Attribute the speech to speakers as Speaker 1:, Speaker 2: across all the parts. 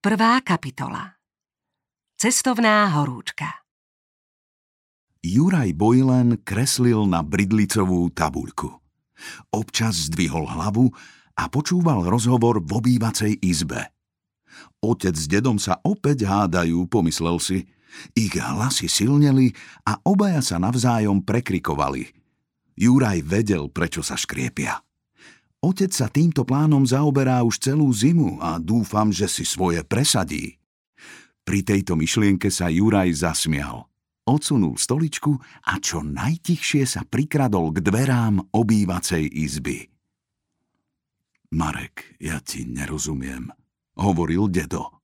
Speaker 1: Prvá kapitola Cestovná horúčka
Speaker 2: Juraj Bojlen kreslil na bridlicovú tabuľku. Občas zdvihol hlavu a počúval rozhovor v obývacej izbe. Otec s dedom sa opäť hádajú, pomyslel si. Ich hlasy silneli a obaja sa navzájom prekrikovali. Juraj vedel, prečo sa škriepia. Otec sa týmto plánom zaoberá už celú zimu a dúfam, že si svoje presadí. Pri tejto myšlienke sa Juraj zasmial. Odsunul stoličku a čo najtichšie sa prikradol k dverám obývacej izby. Marek, ja ti nerozumiem, hovoril dedo.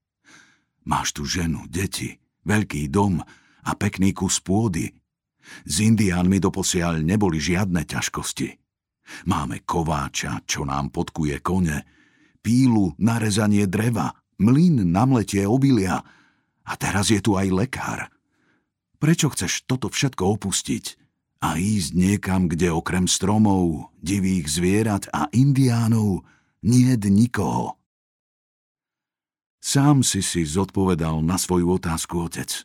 Speaker 2: Máš tu ženu, deti, veľký dom a pekný kus pôdy. S indiánmi doposiaľ neboli žiadne ťažkosti. Máme kováča, čo nám podkuje kone, pílu na rezanie dreva, mlyn na mletie obilia a teraz je tu aj lekár. Prečo chceš toto všetko opustiť a ísť niekam, kde okrem stromov, divých zvierat a indiánov nie nikoho? Sám si si zodpovedal na svoju otázku, otec.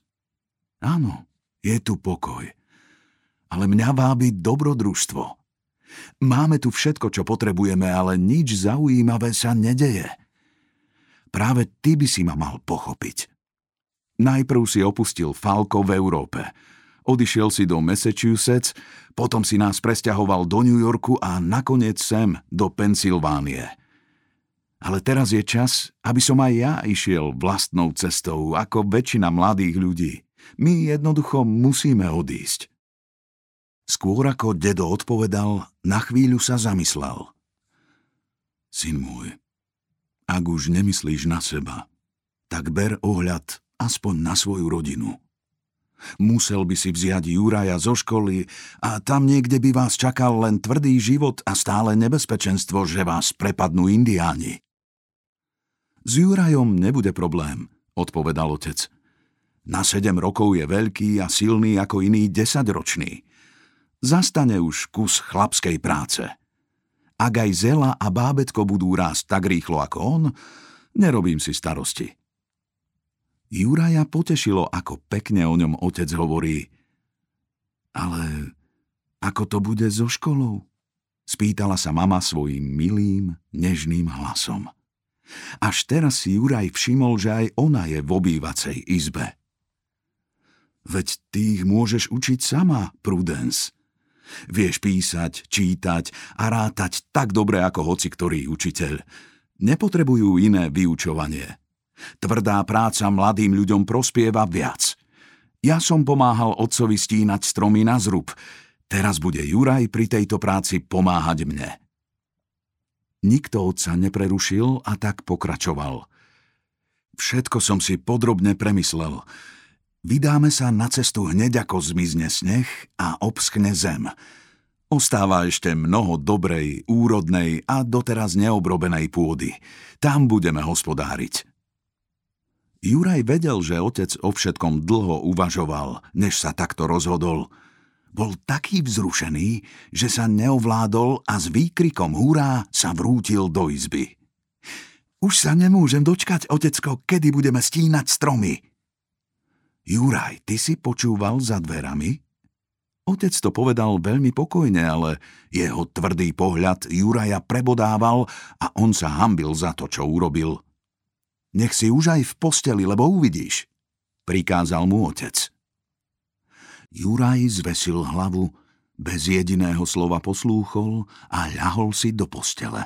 Speaker 2: Áno, je tu pokoj. Ale mňa vábi dobrodružstvo – Máme tu všetko, čo potrebujeme, ale nič zaujímavé sa nedeje. Práve ty by si ma mal pochopiť. Najprv si opustil Falko v Európe. Odišiel si do Massachusetts, potom si nás presťahoval do New Yorku a nakoniec sem, do Pensylvánie. Ale teraz je čas, aby som aj ja išiel vlastnou cestou, ako väčšina mladých ľudí. My jednoducho musíme odísť. Skôr ako dedo odpovedal, na chvíľu sa zamyslel. Syn môj, ak už nemyslíš na seba, tak ber ohľad aspoň na svoju rodinu. Musel by si vziať Juraja zo školy a tam niekde by vás čakal len tvrdý život a stále nebezpečenstvo, že vás prepadnú indiáni. S Jurajom nebude problém, odpovedal otec. Na sedem rokov je veľký a silný ako iný desaťročný zastane už kus chlapskej práce. Ak aj Zela a bábetko budú rásť tak rýchlo ako on, nerobím si starosti. Juraja potešilo, ako pekne o ňom otec hovorí. Ale ako to bude so školou? Spýtala sa mama svojim milým, nežným hlasom. Až teraz si Juraj všimol, že aj ona je v obývacej izbe. Veď ty ich môžeš učiť sama, Prudence – Vieš písať, čítať a rátať tak dobre ako hoci ktorý učiteľ. Nepotrebujú iné vyučovanie. Tvrdá práca mladým ľuďom prospieva viac. Ja som pomáhal otcovi stínať stromy na zrub. Teraz bude Juraj pri tejto práci pomáhať mne. Nikto otca neprerušil a tak pokračoval. Všetko som si podrobne premyslel. Vydáme sa na cestu hneď ako zmizne sneh a obskne zem. Ostáva ešte mnoho dobrej, úrodnej a doteraz neobrobenej pôdy. Tam budeme hospodáriť. Juraj vedel, že otec o všetkom dlho uvažoval, než sa takto rozhodol. Bol taký vzrušený, že sa neovládol a s výkrikom hurá sa vrútil do izby. Už sa nemôžem dočkať, otecko, kedy budeme stínať stromy – Juraj, ty si počúval za dverami? Otec to povedal veľmi pokojne, ale jeho tvrdý pohľad Juraja prebodával a on sa hambil za to, čo urobil. Nech si už aj v posteli, lebo uvidíš, prikázal mu otec. Juraj zvesil hlavu, bez jediného slova poslúchol a ľahol si do postele.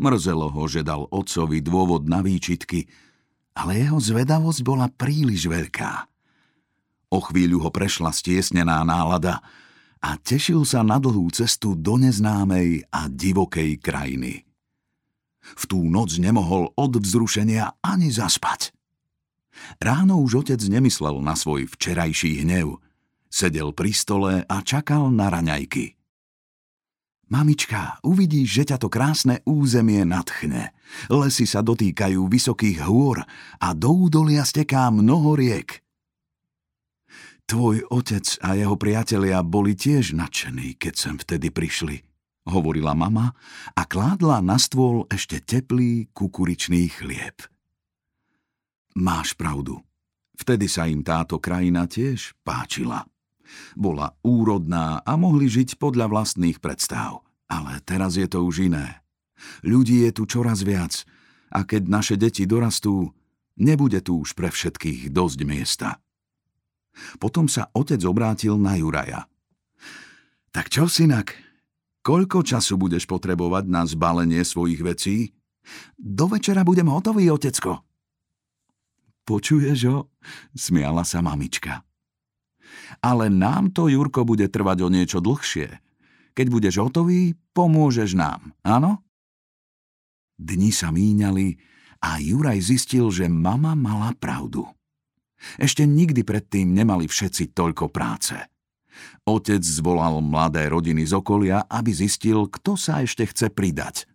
Speaker 2: Mrzelo ho, že dal otcovi dôvod na výčitky, ale jeho zvedavosť bola príliš veľká. O chvíľu ho prešla stiesnená nálada a tešil sa na dlhú cestu do neznámej a divokej krajiny. V tú noc nemohol od vzrušenia ani zaspať. Ráno už otec nemyslel na svoj včerajší hnev. Sedel pri stole a čakal na raňajky. Mamička, uvidíš, že ťa to krásne územie nadchne. Lesy sa dotýkajú vysokých hôr a do údolia steká mnoho riek. Tvoj otec a jeho priatelia boli tiež nadšení, keď sem vtedy prišli, hovorila mama a kládla na stôl ešte teplý kukuričný chlieb. Máš pravdu. Vtedy sa im táto krajina tiež páčila. Bola úrodná a mohli žiť podľa vlastných predstav. Ale teraz je to už iné. Ľudí je tu čoraz viac a keď naše deti dorastú, nebude tu už pre všetkých dosť miesta. Potom sa otec obrátil na Juraja. Tak čo, synak? Koľko času budeš potrebovať na zbalenie svojich vecí? Do večera budem hotový, otecko. Počuješ ho? Smiala sa mamička. Ale nám to, Jurko, bude trvať o niečo dlhšie. Keď budeš hotový, pomôžeš nám, áno? Dni sa míňali a Juraj zistil, že mama mala pravdu. Ešte nikdy predtým nemali všetci toľko práce. Otec zvolal mladé rodiny z okolia, aby zistil, kto sa ešte chce pridať.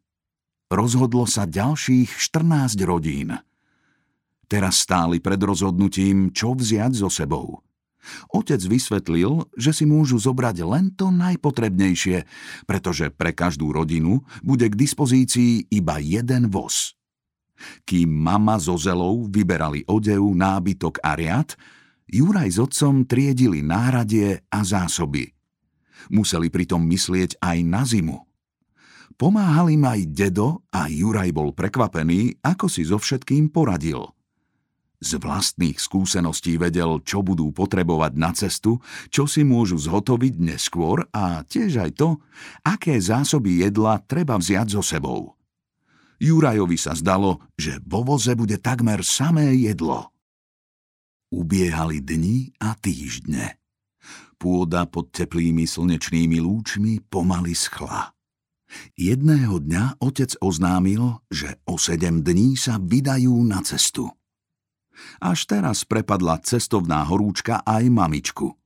Speaker 2: Rozhodlo sa ďalších 14 rodín. Teraz stáli pred rozhodnutím, čo vziať so sebou. Otec vysvetlil, že si môžu zobrať len to najpotrebnejšie, pretože pre každú rodinu bude k dispozícii iba jeden voz. Kým mama so zelou vyberali odev, nábytok a riad, Juraj s otcom triedili náradie a zásoby. Museli pritom myslieť aj na zimu. Pomáhali im aj dedo a Juraj bol prekvapený, ako si so všetkým poradil – z vlastných skúseností vedel, čo budú potrebovať na cestu, čo si môžu zhotoviť neskôr a tiež aj to, aké zásoby jedla treba vziať so sebou. Jurajovi sa zdalo, že vo voze bude takmer samé jedlo. Ubiehali dni a týždne. Pôda pod teplými slnečnými lúčmi pomaly schla. Jedného dňa otec oznámil, že o sedem dní sa vydajú na cestu. Až teraz prepadla cestovná horúčka aj mamičku.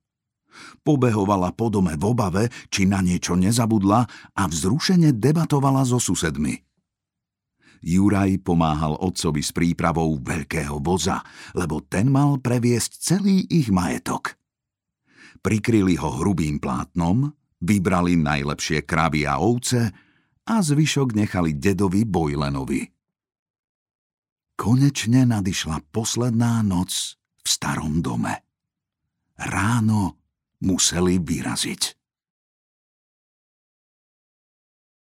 Speaker 2: Pobehovala po dome v obave, či na niečo nezabudla a vzrušene debatovala so susedmi. Juraj pomáhal otcovi s prípravou veľkého voza, lebo ten mal previesť celý ich majetok. Prikryli ho hrubým plátnom, vybrali najlepšie kravy a ovce a zvyšok nechali dedovi Bojlenovi. Konečne nadišla posledná noc v starom dome. Ráno museli vyraziť.